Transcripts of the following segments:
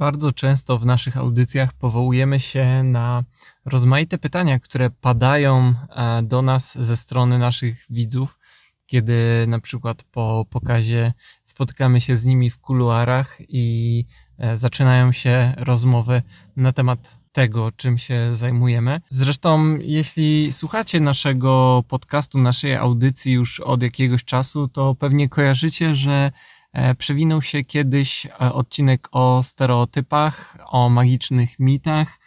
Bardzo często w naszych audycjach powołujemy się na rozmaite pytania, które padają e, do nas ze strony naszych widzów, kiedy na przykład po pokazie spotykamy się z nimi w kuluarach i e, zaczynają się rozmowy na temat tego, czym się zajmujemy. Zresztą, jeśli słuchacie naszego podcastu, naszej audycji już od jakiegoś czasu, to pewnie kojarzycie, że przewinął się kiedyś e, odcinek o stereotypach, o magicznych mitach,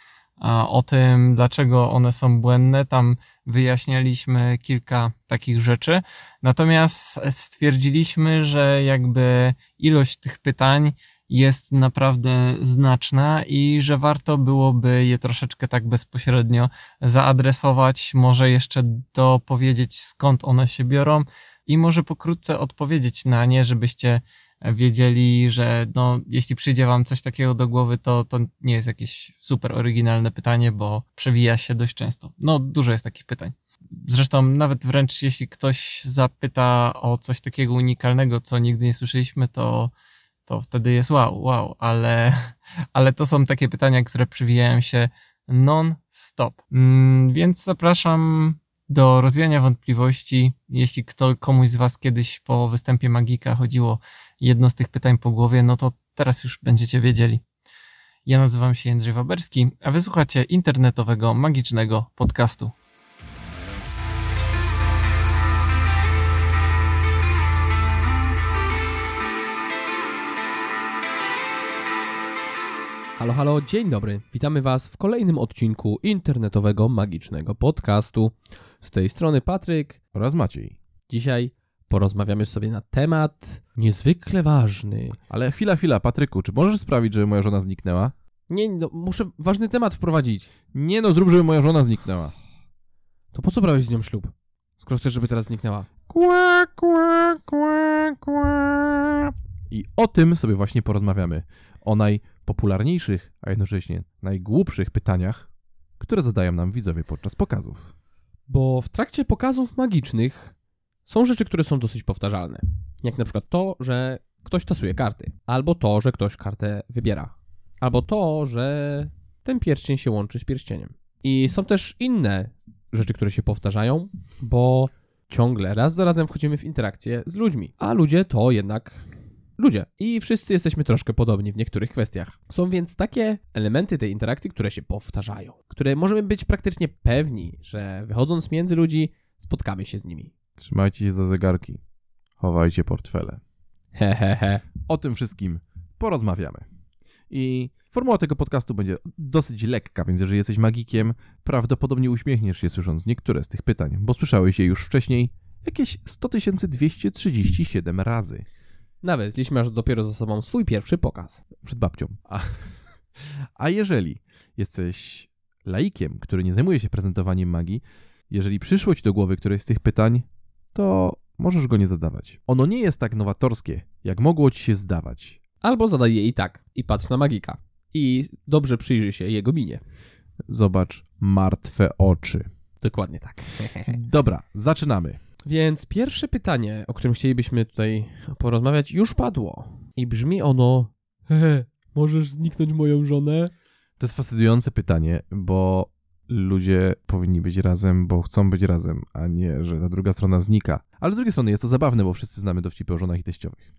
o tym, dlaczego one są błędne. Tam wyjaśnialiśmy kilka takich rzeczy. Natomiast stwierdziliśmy, że jakby ilość tych pytań jest naprawdę znaczna i że warto byłoby je troszeczkę tak bezpośrednio zaadresować, może jeszcze dopowiedzieć skąd one się biorą i może pokrótce odpowiedzieć na nie, żebyście wiedzieli, że no, jeśli przyjdzie wam coś takiego do głowy, to, to nie jest jakieś super oryginalne pytanie, bo przewija się dość często. No, dużo jest takich pytań. Zresztą nawet wręcz jeśli ktoś zapyta o coś takiego unikalnego, co nigdy nie słyszeliśmy, to, to wtedy jest wow, wow, ale, ale to są takie pytania, które przewijają się non-stop. Mm, więc zapraszam do rozwiania wątpliwości. Jeśli kto, komuś z Was kiedyś po występie Magika chodziło jedno z tych pytań po głowie, no to teraz już będziecie wiedzieli. Ja nazywam się Jędrzej Waberski, a wysłuchacie internetowego, magicznego podcastu. Halo, halo, dzień dobry. Witamy Was w kolejnym odcinku internetowego, magicznego podcastu. Z tej strony Patryk oraz Maciej. Dzisiaj porozmawiamy sobie na temat niezwykle ważny. Ale chwila, chwila, Patryku, czy możesz sprawić, żeby moja żona zniknęła? Nie, no, muszę ważny temat wprowadzić. Nie no, zrób, żeby moja żona zniknęła. To po co brałeś z nią ślub? Skoro chcesz, żeby teraz zniknęła. Kła, kła, kła, kła. I o tym sobie właśnie porozmawiamy. O najpopularniejszych, a jednocześnie najgłupszych pytaniach, które zadają nam widzowie podczas pokazów. Bo w trakcie pokazów magicznych są rzeczy, które są dosyć powtarzalne. Jak na przykład to, że ktoś tasuje karty, albo to, że ktoś kartę wybiera, albo to, że ten pierścień się łączy z pierścieniem. I są też inne rzeczy, które się powtarzają, bo ciągle raz za razem wchodzimy w interakcję z ludźmi, a ludzie to jednak ludzie. I wszyscy jesteśmy troszkę podobni w niektórych kwestiach. Są więc takie elementy tej interakcji, które się powtarzają, które możemy być praktycznie pewni, że wychodząc między ludzi, spotkamy się z nimi. Trzymajcie się za zegarki. Chowajcie portfele. Hehehe. O tym wszystkim porozmawiamy. I formuła tego podcastu będzie dosyć lekka, więc jeżeli jesteś magikiem, prawdopodobnie uśmiechniesz się słysząc niektóre z tych pytań, bo słyszałeś je już wcześniej jakieś 100 237 razy. Nawet jeśli masz dopiero za sobą swój pierwszy pokaz. Przed babcią. A, a jeżeli jesteś laikiem, który nie zajmuje się prezentowaniem magii, jeżeli przyszło ci do głowy któreś z tych pytań, to możesz go nie zadawać. Ono nie jest tak nowatorskie, jak mogło ci się zdawać. Albo zadaj je i tak, i patrz na magika. I dobrze przyjrzyj się jego minie. Zobacz martwe oczy. Dokładnie tak. Dobra, zaczynamy. Więc pierwsze pytanie, o którym chcielibyśmy tutaj porozmawiać, już padło. I brzmi ono: Hehe, możesz zniknąć moją żonę? To jest fascynujące pytanie, bo ludzie powinni być razem, bo chcą być razem, a nie, że ta druga strona znika. Ale z drugiej strony jest to zabawne, bo wszyscy znamy dowcipy o żonach i teściowych.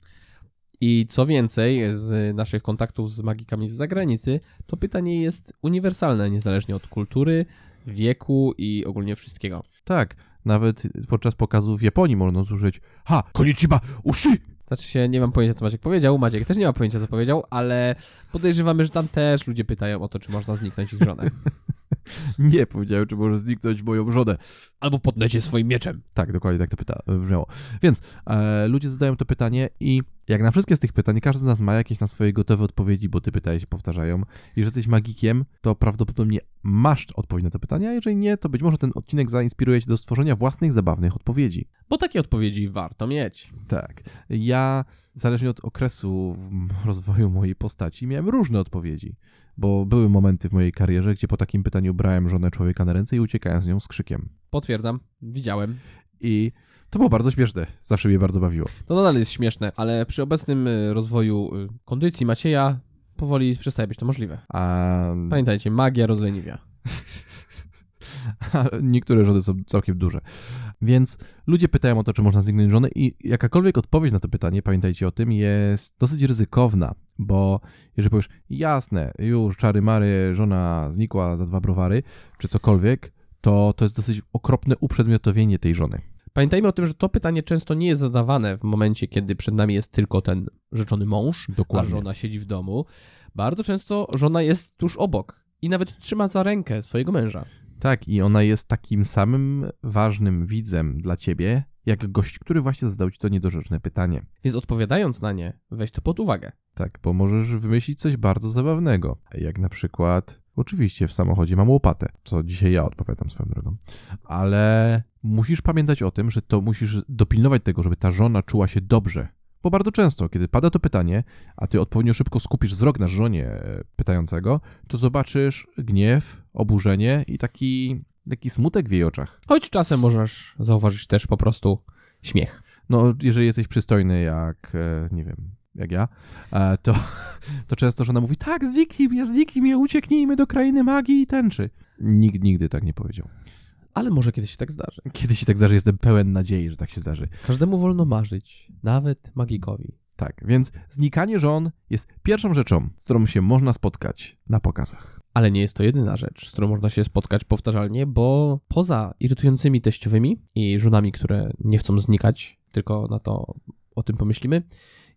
I co więcej, z naszych kontaktów z magikami z zagranicy, to pytanie jest uniwersalne, niezależnie od kultury, wieku i ogólnie wszystkiego. Tak, nawet podczas pokazu w Japonii można usłyszeć Ha, konnichiwa, uszy! Znaczy się, nie mam pojęcia, co Maciek powiedział, Maciek też nie ma pojęcia, co powiedział, ale podejrzewamy, że tam też ludzie pytają o to, czy można zniknąć ich żonę. nie, powiedziałem, czy może zniknąć moją żonę. Albo podlecie swoim mieczem. Tak, dokładnie tak to pyta, brzmiało. Więc e, ludzie zadają to pytanie i jak na wszystkie z tych pytań, każdy z nas ma jakieś na swoje gotowe odpowiedzi, bo te pytania się powtarzają. Jeżeli jesteś magikiem, to prawdopodobnie masz odpowiedź na to pytanie, a jeżeli nie, to być może ten odcinek zainspiruje cię do stworzenia własnych, zabawnych odpowiedzi. Bo takie odpowiedzi warto mieć. Tak. Ja, zależnie od okresu rozwoju mojej postaci, miałem różne odpowiedzi. Bo były momenty w mojej karierze, gdzie po takim pytaniu brałem żonę człowieka na ręce i uciekałem z nią z krzykiem. Potwierdzam, widziałem. I to było bardzo śmieszne. Zawsze mnie bardzo bawiło. To nadal jest śmieszne, ale przy obecnym y, rozwoju y, kondycji Macieja powoli przestaje być to możliwe. A Pamiętajcie, magia rozleniwia. niektóre żony są całkiem duże. Więc ludzie pytają o to, czy można zniknąć żonę i jakakolwiek odpowiedź na to pytanie, pamiętajcie o tym, jest dosyć ryzykowna, bo jeżeli powiesz, jasne, już czary mary, żona znikła za dwa browary, czy cokolwiek, to to jest dosyć okropne uprzedmiotowienie tej żony. Pamiętajmy o tym, że to pytanie często nie jest zadawane w momencie, kiedy przed nami jest tylko ten rzeczony mąż, a żona siedzi w domu. Bardzo często żona jest tuż obok i nawet trzyma za rękę swojego męża. Tak, i ona jest takim samym ważnym widzem dla ciebie, jak gość, który właśnie zadał ci to niedorzeczne pytanie. Więc odpowiadając na nie, weź to pod uwagę. Tak, bo możesz wymyślić coś bardzo zabawnego, jak na przykład, oczywiście w samochodzie mam łopatę, co dzisiaj ja odpowiadam swoją drogą, ale musisz pamiętać o tym, że to musisz dopilnować tego, żeby ta żona czuła się dobrze. Bo bardzo często, kiedy pada to pytanie, a ty odpowiednio szybko skupisz wzrok na żonie e, pytającego, to zobaczysz gniew, oburzenie i taki, taki smutek w jej oczach. Choć czasem możesz zauważyć też po prostu śmiech. No, jeżeli jesteś przystojny jak, e, nie wiem, jak ja, e, to, to często żona mówi, tak, zniknij mnie, zniknij mnie, ucieknijmy do krainy magii i tęczy. Nikt nigdy tak nie powiedział. Ale może kiedyś się tak zdarzy. Kiedy się tak zdarzy, jestem pełen nadziei, że tak się zdarzy. Każdemu wolno marzyć, nawet magikowi. Tak, więc znikanie żon jest pierwszą rzeczą, z którą się można spotkać na pokazach. Ale nie jest to jedyna rzecz, z którą można się spotkać powtarzalnie, bo poza irytującymi teściowymi i żonami, które nie chcą znikać, tylko na to o tym pomyślimy,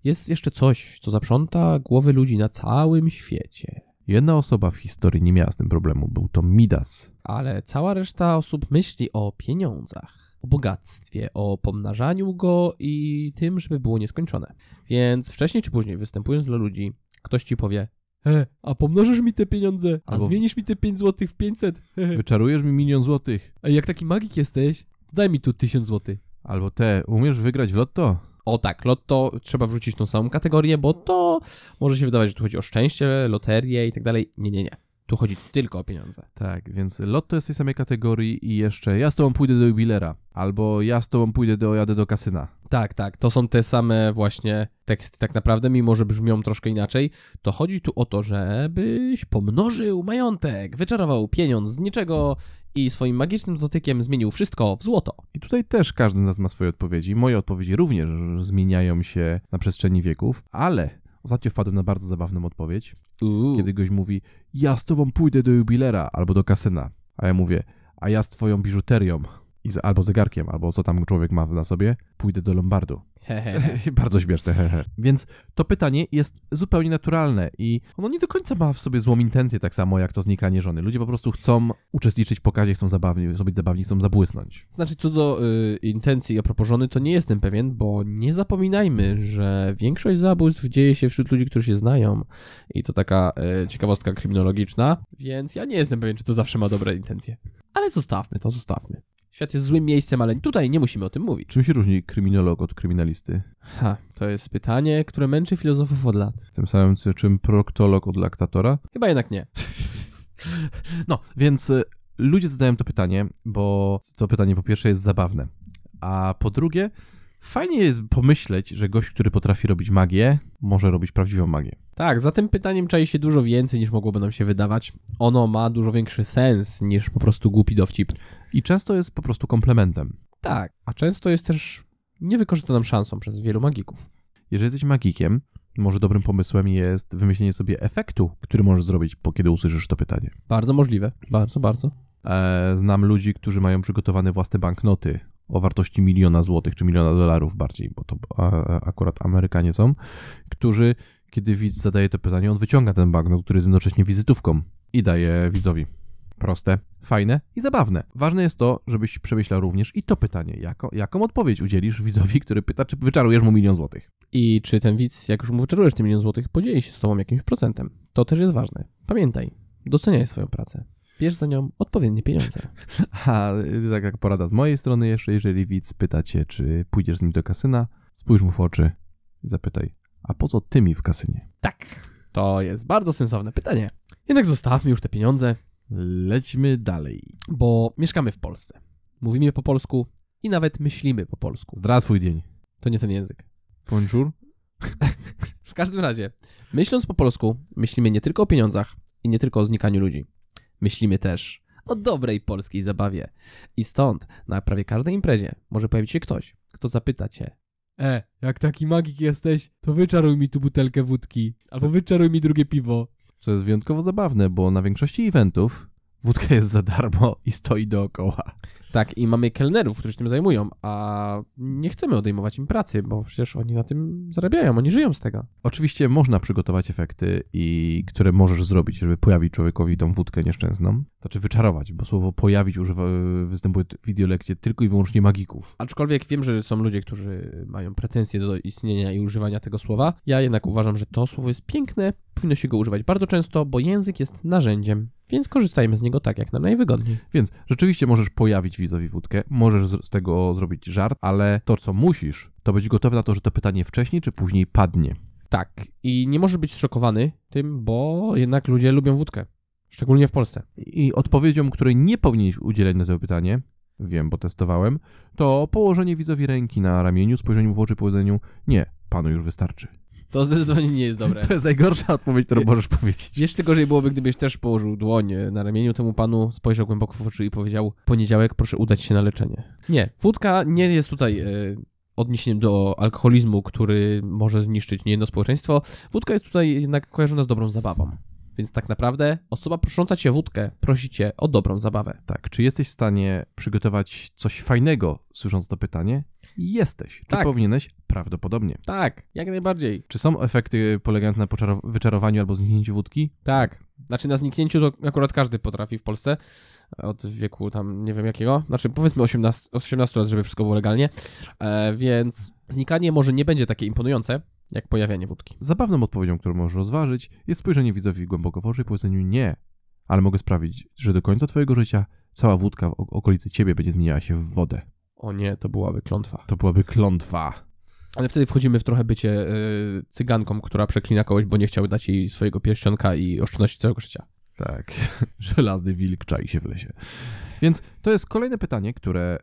jest jeszcze coś, co zaprząta głowy ludzi na całym świecie. Jedna osoba w historii nie miała z tym problemu, był to Midas. Ale cała reszta osób myśli o pieniądzach, o bogactwie, o pomnażaniu go i tym, żeby było nieskończone. Więc wcześniej czy później, występując dla ludzi, ktoś ci powie: He, a pomnożysz mi te pieniądze, a Albo- zmienisz mi te 5 złotych w 500. Wyczarujesz mi milion złotych. A jak taki magik jesteś, to daj mi tu 1000 złotych. Albo te, umiesz wygrać w lotto? O tak, lotto trzeba wrzucić tą samą kategorię, bo to może się wydawać, że tu chodzi o szczęście, loterię i tak dalej. Nie, nie, nie. Tu chodzi tylko o pieniądze. Tak, więc lotto jest w tej samej kategorii i jeszcze ja z tobą pójdę do jubilera, albo ja z tobą pójdę do, jadę do kasyna. Tak, tak. To są te same właśnie teksty, tak naprawdę, mimo że brzmią troszkę inaczej. To chodzi tu o to, żebyś pomnożył majątek, wyczarował pieniądz z niczego i swoim magicznym dotykiem zmienił wszystko w złoto. I tutaj też każdy z nas ma swoje odpowiedzi. Moje odpowiedzi również zmieniają się na przestrzeni wieków, ale ostatnio wpadłem na bardzo zabawną odpowiedź, Uuu. kiedy goś mówi, ja z tobą pójdę do jubilera albo do kasyna, a ja mówię, a ja z twoją biżuterią i z, albo zegarkiem, albo co tam człowiek ma na sobie, pójdę do Lombardu. Bardzo śmieszne. Więc to pytanie jest zupełnie naturalne i ono nie do końca ma w sobie złą intencję, tak samo jak to znikanie żony. Ludzie po prostu chcą uczestniczyć w pokazie, chcą zabawni, chcą być zabawni, chcą zabłysnąć. Znaczy, co do y, intencji a propos żony, to nie jestem pewien, bo nie zapominajmy, że większość zabójstw dzieje się wśród ludzi, którzy się znają. I to taka y, ciekawostka kryminologiczna, więc ja nie jestem pewien, czy to zawsze ma dobre intencje. Ale zostawmy to, zostawmy. Świat jest złym miejscem, ale tutaj nie musimy o tym mówić. Czym się różni kryminolog od kryminalisty? Ha, to jest pytanie, które męczy filozofów od lat. Tym samym, czym proktolog od laktatora? Chyba jednak nie. No, więc y, ludzie zadają to pytanie, bo to pytanie po pierwsze jest zabawne, a po drugie fajnie jest pomyśleć, że gość, który potrafi robić magię, może robić prawdziwą magię. Tak, za tym pytaniem czai się dużo więcej niż mogłoby nam się wydawać. Ono ma dużo większy sens niż po prostu głupi dowcip. I często jest po prostu komplementem. Tak, a często jest też niewykorzystaną szansą przez wielu magików. Jeżeli jesteś magikiem, może dobrym pomysłem jest wymyślenie sobie efektu, który możesz zrobić, po kiedy usłyszysz to pytanie. Bardzo możliwe, bardzo, bardzo. E, znam ludzi, którzy mają przygotowane własne banknoty o wartości miliona złotych, czy miliona dolarów bardziej, bo to akurat Amerykanie są, którzy, kiedy widz zadaje to pytanie, on wyciąga ten banknot, który jest jednocześnie wizytówką i daje widzowi. Proste, fajne i zabawne. Ważne jest to, żebyś przemyślał również i to pytanie, jako, jaką odpowiedź udzielisz widzowi, który pyta, czy wyczarujesz mu milion złotych. I czy ten widz, jak już mu wyczarujesz ten milion złotych, podzieli się z tobą jakimś procentem. To też jest ważne. Pamiętaj, doceniaj swoją pracę. Bierz za nią odpowiednie pieniądze. A tak jak porada z mojej strony jeszcze, jeżeli widz pyta cię, czy pójdziesz z nim do kasyna, spójrz mu w oczy i zapytaj, a po co ty mi w kasynie? Tak, to jest bardzo sensowne pytanie. Jednak zostawmy już te pieniądze, Lećmy dalej. bo mieszkamy w Polsce. Mówimy po polsku i nawet myślimy po polsku. Zdra swój dzień. To nie ten język. Bonjour. W każdym razie, myśląc po polsku, myślimy nie tylko o pieniądzach i nie tylko o znikaniu ludzi. Myślimy też o dobrej polskiej zabawie. I stąd na prawie każdej imprezie może pojawić się ktoś, kto zapyta cię E, jak taki magik jesteś, to wyczaruj mi tu butelkę wódki. Albo wyczaruj mi drugie piwo. Co jest wyjątkowo zabawne, bo na większości eventów wódka jest za darmo i stoi dookoła. Tak, i mamy kelnerów, którzy się tym zajmują, a nie chcemy odejmować im pracy, bo przecież oni na tym zarabiają, oni żyją z tego. Oczywiście można przygotować efekty, i które możesz zrobić, żeby pojawić człowiekowi tą wódkę nieszczęsną. Znaczy wyczarować, bo słowo pojawić używa, występuje w wideolekcie tylko i wyłącznie magików. Aczkolwiek wiem, że są ludzie, którzy mają pretensje do istnienia i używania tego słowa. Ja jednak uważam, że to słowo jest piękne, powinno się go używać bardzo często, bo język jest narzędziem, więc korzystajmy z niego tak, jak nam najwygodniej. Więc rzeczywiście możesz pojawić widzowi wódkę, możesz z tego zrobić żart, ale to, co musisz, to być gotowy na to, że to pytanie wcześniej czy później padnie. Tak, i nie możesz być zszokowany tym, bo jednak ludzie lubią wódkę. Szczególnie w Polsce. I odpowiedzią, której nie powinieneś udzielać na to pytanie, wiem, bo testowałem, to położenie widzowi ręki na ramieniu, spojrzeniu w oczy, powiedzeniu nie, panu już wystarczy. To zdecydowanie nie jest dobre. To jest najgorsza odpowiedź, którą możesz powiedzieć. Jeszcze gorzej byłoby, gdybyś też położył dłoń na ramieniu temu panu, spojrzał głęboko w oczy i powiedział: Poniedziałek, proszę udać się na leczenie. Nie, wódka nie jest tutaj e, odniesieniem do alkoholizmu, który może zniszczyć niejedno społeczeństwo. Wódka jest tutaj jednak kojarzona z dobrą zabawą. Więc tak naprawdę osoba prosząca cię wódkę prosi cię o dobrą zabawę. Tak, czy jesteś w stanie przygotować coś fajnego, słysząc to pytanie? Jesteś. Czy Tak. powinieneś? Prawdopodobnie. Tak, jak najbardziej. Czy są efekty polegające na wyczarowaniu albo zniknięciu wódki? Tak. Znaczy na zniknięciu to akurat każdy potrafi w Polsce. Od wieku tam nie wiem jakiego. Znaczy powiedzmy 18, 18 lat, żeby wszystko było legalnie. E, więc znikanie może nie będzie takie imponujące, jak pojawianie wódki. Zabawną odpowiedzią, którą możesz rozważyć, jest spojrzenie widzowi głęboko w oczy i powiedzeniu nie, ale mogę sprawić, że do końca twojego życia cała wódka w okolicy ciebie będzie zmieniała się w wodę. O nie, to byłaby klątwa. To byłaby klątwa. Ale wtedy wchodzimy w trochę bycie y, cyganką, która przeklina kogoś, bo nie chciał dać jej swojego pierścionka i oszczędności całego życia. Tak, żelazny wilk czai się w lesie. Więc to jest kolejne pytanie, które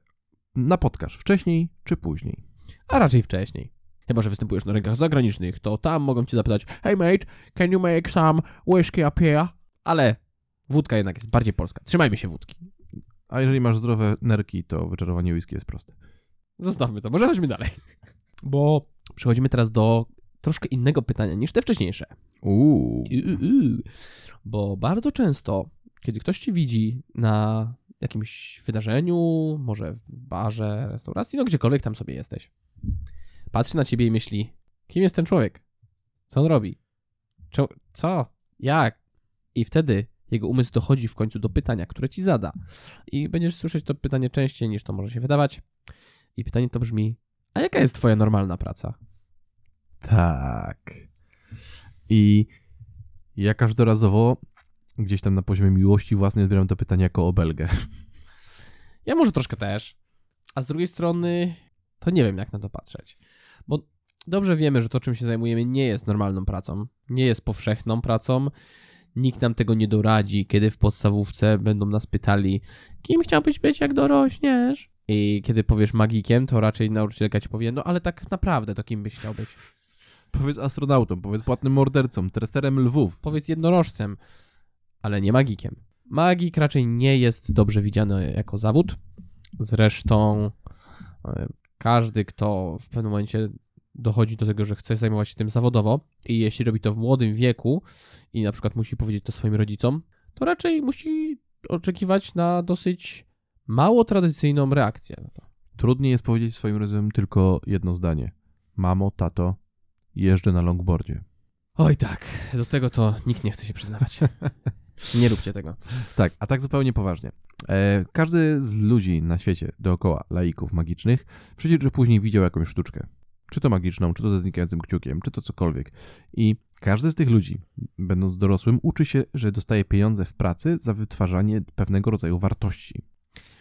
napotkasz wcześniej czy później. A raczej wcześniej. Chyba, że występujesz na rynkach zagranicznych, to tam mogą cię zapytać Hey mate, can you make some whiskey up here? Ale wódka jednak jest bardziej polska. Trzymajmy się wódki. A jeżeli masz zdrowe nerki, to wyczarowanie whisky jest proste. Zostawmy to, może chodźmy dalej. Bo przechodzimy teraz do troszkę innego pytania niż te wcześniejsze. Uuu. Bo bardzo często, kiedy ktoś ci widzi na jakimś wydarzeniu, może w barze, restauracji, no gdziekolwiek tam sobie jesteś, patrzy na ciebie i myśli, kim jest ten człowiek? Co on robi? Cze- co? Jak? I wtedy jego umysł dochodzi w końcu do pytania, które ci zada. I będziesz słyszeć to pytanie częściej niż to może się wydawać. I pytanie to brzmi, a jaka jest twoja normalna praca? Tak. I ja każdorazowo gdzieś tam na poziomie miłości własnej odbieram to pytanie jako obelgę. Ja może troszkę też. A z drugiej strony, to nie wiem, jak na to patrzeć. Bo dobrze wiemy, że to, czym się zajmujemy, nie jest normalną pracą. Nie jest powszechną pracą. Nikt nam tego nie doradzi, kiedy w podstawówce będą nas pytali, kim chciałbyś być, jak dorośniesz? I kiedy powiesz magikiem, to raczej nauczycielka ci powie, no ale tak naprawdę to kim byś chciał być? Powiedz astronautą, powiedz płatnym mordercą, tresterem lwów. Powiedz jednorożcem, ale nie magikiem. Magik raczej nie jest dobrze widziany jako zawód. Zresztą e, każdy, kto w pewnym momencie dochodzi do tego, że chce zajmować się tym zawodowo i jeśli robi to w młodym wieku i na przykład musi powiedzieć to swoim rodzicom, to raczej musi oczekiwać na dosyć mało tradycyjną reakcję na to. Trudniej jest powiedzieć swoim rodzicom tylko jedno zdanie. Mamo, tato, jeżdżę na longboardzie. Oj tak, do tego to nikt nie chce się przyznawać. Nie róbcie tego. Tak, a tak zupełnie poważnie. E, każdy z ludzi na świecie dookoła, laików magicznych, przecież że później widział jakąś sztuczkę. Czy to magiczną, czy to ze znikającym kciukiem, czy to cokolwiek. I każdy z tych ludzi, będąc dorosłym, uczy się, że dostaje pieniądze w pracy za wytwarzanie pewnego rodzaju wartości.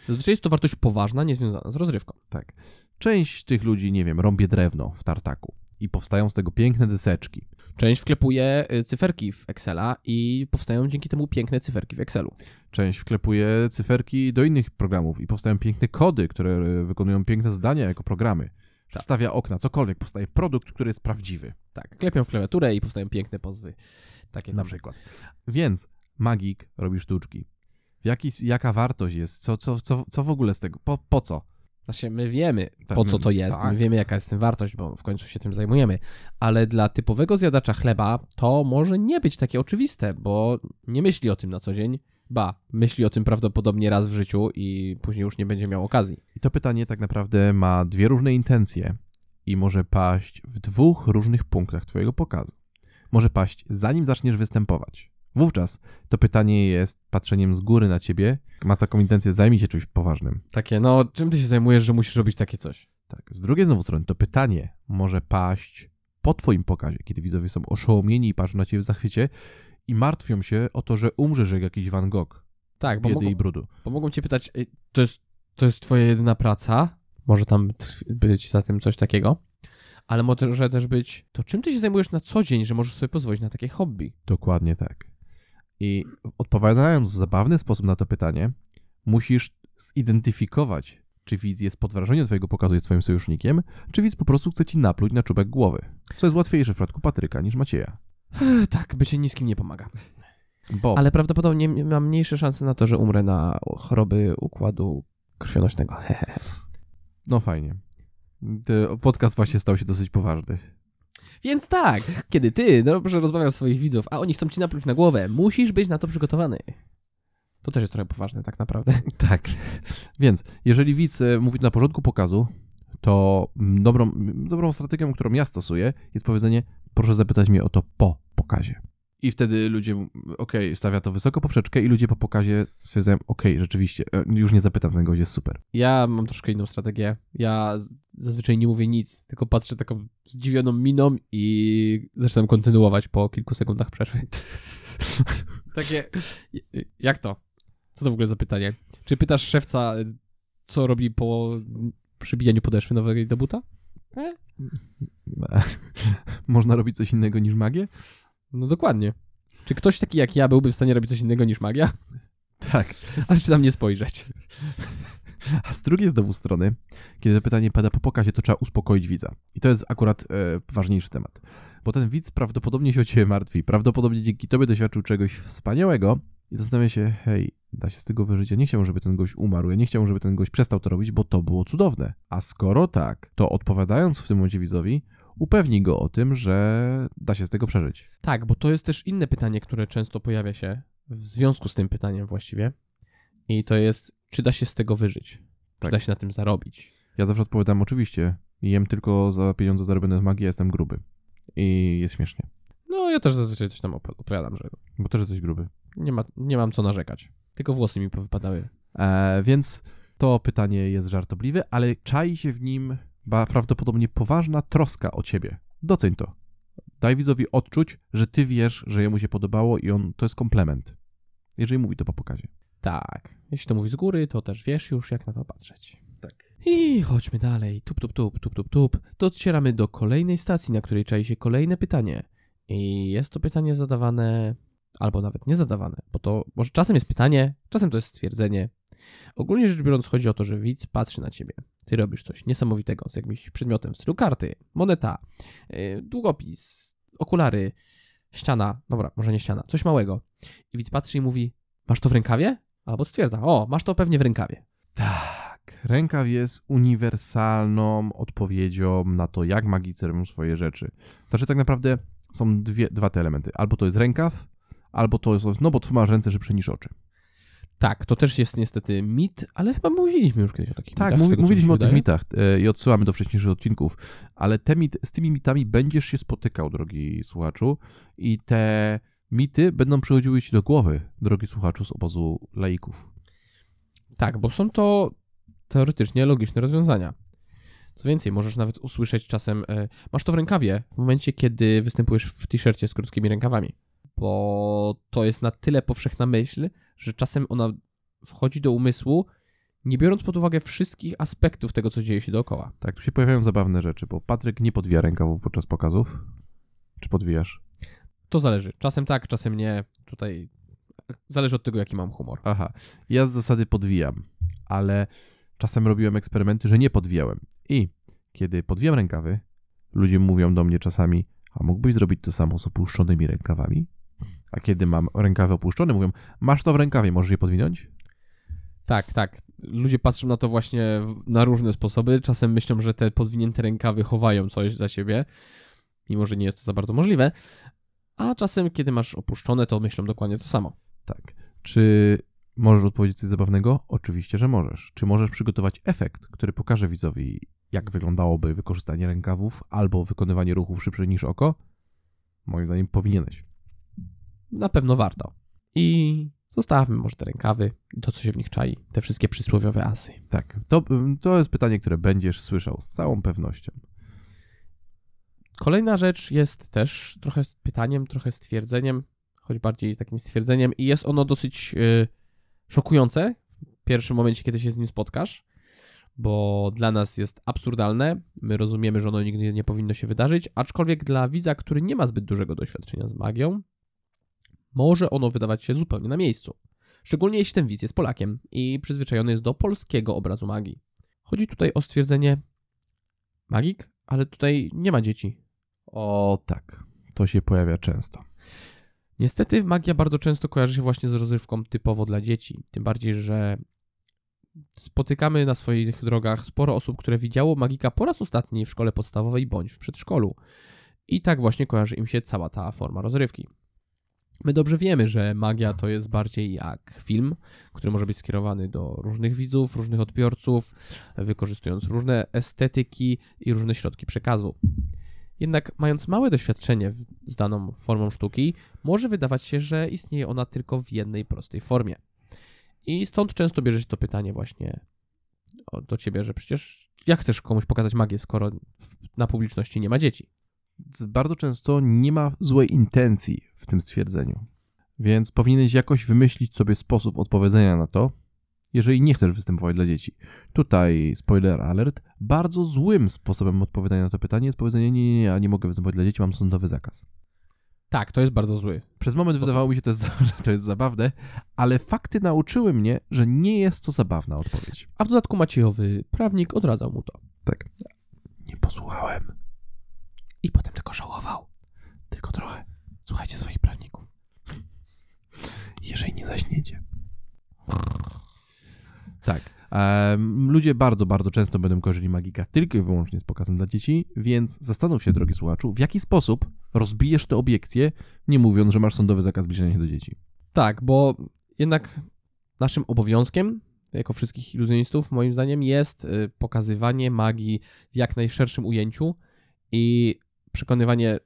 Zazwyczaj jest to wartość poważna, niezwiązana z rozrywką. Tak. Część tych ludzi, nie wiem, rąbie drewno w tartaku i powstają z tego piękne deseczki. Część wklepuje y, cyferki w Excela i powstają dzięki temu piękne cyferki w Excelu. Część wklepuje cyferki do innych programów i powstają piękne kody, które e, wykonują piękne zdania jako programy. Wstawia okna, cokolwiek, powstaje produkt, który jest prawdziwy. Tak, klepią w klawiaturę i powstają piękne pozwy. Takie Na tam. przykład. Więc magik robi sztuczki. Jaki, jaka wartość jest? Co, co, co, co w ogóle z tego? Po, po co? Znaczy, my wiemy, Tak, po co to jest, tak. my wiemy, jaka jest tym wartość, bo w końcu się tym zajmujemy, ale dla typowego zjadacza chleba to może nie być takie oczywiste, bo nie myśli o tym na co dzień, ba, myśli o tym prawdopodobnie raz w życiu i później już nie będzie miał okazji. I to pytanie tak naprawdę ma dwie różne intencje i może paść w dwóch różnych punktach Twojego pokazu. Może paść zanim zaczniesz występować. Wówczas to pytanie jest patrzeniem z góry na Ciebie, ma taką intencję, zajmij się czymś poważnym. Takie, no, czym ty się zajmujesz, że musisz robić takie coś? Tak. Z drugiej znowu strony to pytanie może paść po Twoim pokazie, kiedy widzowie są oszołomieni i patrzą na Ciebie w zachwycie i martwią się o to, że umrzesz jak jakiś Van Gogh Tak, z bo biedy mogą, i brudu. bo mogą cię pytać, "Ej, to jest, to jest twoja jedyna praca? Może tam być za tym coś takiego? Ale może też być, to czym ty się zajmujesz na co dzień, że możesz sobie pozwolić na takie hobby? Dokładnie tak. I odpowiadając w zabawny sposób na to pytanie, musisz zidentyfikować, czy widz jest pod wrażeniem twojego pokazu, jest twoim sojusznikiem, czy widz po prostu chce ci napluć na czubek głowy. Co jest łatwiejsze w przypadku Patryka niż Macieja. Tak, bycie niskim nie pomaga. Bo Ale prawdopodobnie mam mniejsze szanse na to, że umrę na choroby układu krwionośnego. No fajnie. Podcast właśnie stał się dosyć poważny. Więc tak, kiedy ty dobrze rozmawiasz swoich widzów, a oni chcą ci napluć na głowę, musisz być na to przygotowany. To też jest trochę poważne tak naprawdę. Tak. Więc jeżeli widz e, mówi na porządku pokazu, to mm, dobrą, dobrą strategią, którą ja stosuję, jest powiedzenie, proszę zapytać mnie o to po pokazie. I wtedy ludzie, okej, stawia to wysoko poprzeczkę i ludzie po pokazie stwierdzają, okej, rzeczywiście, e, już nie zapytam, ten gość jest super. Ja mam troszkę inną strategię. Ja zazwyczaj nie mówię nic, tylko patrzę taką zdziwioną miną i zaczynam kontynuować po kilku sekundach przerwy. Takie, jak to? Co to w ogóle za pytanie? Czy pytasz szewca, co robi po przybijaniu podeszwy nowego do buta? Można robić coś innego niż magię? No dokładnie. Czy ktoś taki jak ja byłby w stanie robić coś innego niż magia? Tak. Wystarczy na mnie spojrzeć. A z drugiej znowu strony, kiedy to pytanie pada po pokazie, to trzeba uspokoić widza. I to jest akurat e, ważniejszy temat. Bo ten widz prawdopodobnie się o ciebie martwi. Prawdopodobnie dzięki tobie doświadczył czegoś wspaniałego i zastanawia się, hej, da się z tego wyżyć. Ja nie chciałbym, żeby ten gość umarł. Ja nie chciałbym, żeby ten gość przestał to robić, bo to było cudowne. A skoro tak, to odpowiadając w tym momencie widzowi, upewnij go o tym, że da się z tego przeżyć. Tak, bo to jest też inne pytanie, które często pojawia się w związku z tym pytaniem właściwie. I to jest, czy da się z tego wyżyć? Czy Tak. da się na tym zarobić? Ja zawsze odpowiadam, oczywiście, jem tylko za pieniądze zarobione z magii, jestem gruby. I jest śmiesznie, No, ja też zazwyczaj coś tam op- opowiadam, że bo też jesteś gruby. Nie, ma, nie mam co narzekać. Tylko włosy mi powypadały. E, więc to pytanie jest żartobliwe, ale czai się w nim ba, prawdopodobnie poważna troska o ciebie. Doceń to. Daj widzowi odczuć, że ty wiesz, że jemu się podobało i on to jest komplement. Jeżeli mówi to po pokazie. Tak. Jeśli to mówi z góry, to też wiesz już, jak na to patrzeć. Tak. I chodźmy dalej. Tup, tup, tup, tup, tup, tup. Docieramy do kolejnej stacji, na której czai się kolejne pytanie. I jest to pytanie zadawane, albo nawet nie zadawane, bo to może czasem jest pytanie, czasem to jest stwierdzenie. Ogólnie rzecz biorąc, chodzi o to, że widz patrzy na ciebie. Ty robisz coś niesamowitego z jakimś przedmiotem w stylu karty, moneta, yy, długopis, okulary, ściana, dobra, może nie ściana, coś małego. I widz patrzy i mówi: Masz to w rękawie? Albo stwierdza: O, masz to pewnie w rękawie. Tak. Rękaw jest uniwersalną odpowiedzią na to, jak magicy robią swoje rzeczy. Znaczy tak naprawdę są dwie, dwa te elementy. Albo to jest rękaw, albo to jest, no bo tu masz ręce szybsze niż oczy. Tak, to też jest niestety mit, ale chyba mówiliśmy już kiedyś o takich Tak, mitach. mówi, mi mówiliśmy o tych mitach e, i odsyłamy do wcześniejszych odcinków, ale te mit, z tymi mitami będziesz się spotykał, drogi słuchaczu, i te mity będą przychodziły ci do głowy, drogi słuchaczu, z obozu laików. Tak, bo są to teoretycznie logiczne rozwiązania. Co więcej, możesz nawet usłyszeć czasem, e, masz to w rękawie w momencie, kiedy występujesz w t-shircie z krótkimi rękawami. Bo to jest na tyle powszechna myśl, że czasem ona wchodzi do umysłu, nie biorąc pod uwagę wszystkich aspektów tego, co dzieje się dookoła. Tak, tu się pojawiają zabawne rzeczy, bo Patryk nie podwija rękawów podczas pokazów. Czy podwijasz? To zależy. Czasem tak, czasem nie. Tutaj zależy od tego, jaki mam humor. Aha, ja z zasady podwijam, ale czasem robiłem eksperymenty, że nie podwijałem. I kiedy podwijam rękawy, ludzie mówią do mnie czasami, A mógłbyś zrobić to samo z opuszczonymi rękawami? A kiedy mam rękawy opuszczone, mówią, masz to w rękawie, możesz je podwinąć? Tak, tak. Ludzie patrzą na to właśnie na różne sposoby. Czasem myślą, że te podwinięte rękawy chowają coś za siebie, mimo że nie jest to za bardzo możliwe. A czasem, kiedy masz opuszczone, to myślą dokładnie to samo. Tak. Czy możesz odpowiedzieć coś zabawnego? Oczywiście, że możesz. Czy możesz przygotować efekt, który pokaże widzowi, jak wyglądałoby wykorzystanie rękawów albo wykonywanie ruchów szybszych niż oko? Moim zdaniem powinieneś. Na pewno warto. I zostawmy może te rękawy i to, co się w nich czai. Te wszystkie przysłowiowe asy. Tak. To, to jest pytanie, które będziesz słyszał z całą pewnością. Kolejna rzecz jest też trochę pytaniem, trochę stwierdzeniem, choć bardziej takim stwierdzeniem, i jest ono dosyć y, szokujące w pierwszym momencie, kiedy się z nim spotkasz, bo dla nas jest absurdalne. My rozumiemy, że ono nigdy nie powinno się wydarzyć, aczkolwiek dla widza, który nie ma zbyt dużego doświadczenia z magią, może ono wydawać się zupełnie na miejscu. Szczególnie jeśli ten widz jest Polakiem i przyzwyczajony jest do polskiego obrazu magii. Chodzi tutaj o stwierdzenie magik, ale tutaj nie ma dzieci. O tak. To się pojawia często. Niestety magia bardzo często kojarzy się właśnie z rozrywką typowo dla dzieci. Tym bardziej, że spotykamy na swoich drogach sporo osób, które widziało magika po raz ostatni w szkole podstawowej bądź w przedszkolu. I tak właśnie kojarzy im się cała ta forma rozrywki. My dobrze wiemy, że magia to jest bardziej jak film, który może być skierowany do różnych widzów, różnych odbiorców, wykorzystując różne estetyki i różne środki przekazu. Jednak mając małe doświadczenie z daną formą sztuki, może wydawać się, że istnieje ona tylko w jednej prostej formie. I stąd często bierze się to pytanie właśnie do ciebie, że przecież jak chcesz komuś pokazać magię, skoro na publiczności nie ma dzieci? Bardzo często nie ma złej intencji w tym stwierdzeniu. Więc powinieneś jakoś wymyślić sobie sposób odpowiedzenia na to, jeżeli nie chcesz występować dla dzieci. Tutaj, spoiler alert, bardzo złym sposobem odpowiadania na to pytanie jest powiedzenie, nie, nie, nie, ja nie mogę występować dla dzieci, mam sądowy zakaz. Tak, to jest bardzo zły. Przez moment wydawało mi się, to jest, że to jest zabawne, ale fakty nauczyły mnie, że nie jest to zabawna odpowiedź. A w dodatku Maciejowy prawnik odradzał mu to. Tak. Nie posłuchałem, I potem tylko żałował. tylko trochę. Słuchajcie swoich prawników. jeżeli nie zaśniecie. Tak. Ludzie bardzo, bardzo często będą kojarzyli magika tylko i wyłącznie z pokazem dla dzieci, więc zastanów się, drogi słuchaczu, w jaki sposób rozbijesz te obiekcje, nie mówiąc, że masz sądowy zakaz zbliżenia się do dzieci. Tak, bo jednak naszym obowiązkiem, jako wszystkich iluzjonistów, moim zdaniem, jest y, pokazywanie magii w jak najszerszym ujęciu i przekonywanie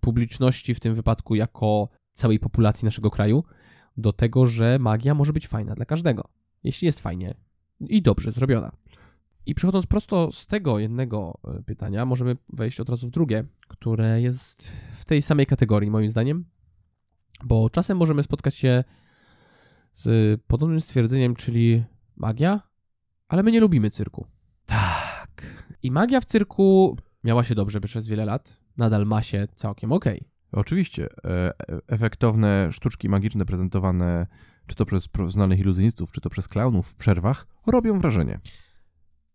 publiczności, w tym wypadku jako całej populacji naszego kraju, do tego, że magia może być fajna dla każdego, jeśli jest fajnie i dobrze zrobiona. I przechodząc prosto z tego jednego y, pytania, możemy wejść od razu w drugie, które jest w tej samej kategorii, moim zdaniem, bo czasem możemy spotkać się z podobnym stwierdzeniem, czyli magia, ale my nie lubimy cyrku. Tak. I magia w cyrku miała się dobrze przez wiele lat, nadal ma się całkiem okej. Oczywiście, e, e- efektowne sztuczki magiczne prezentowane czy to przez profesjonalnych iluzjonistów, czy to przez klaunów w przerwach robią wrażenie.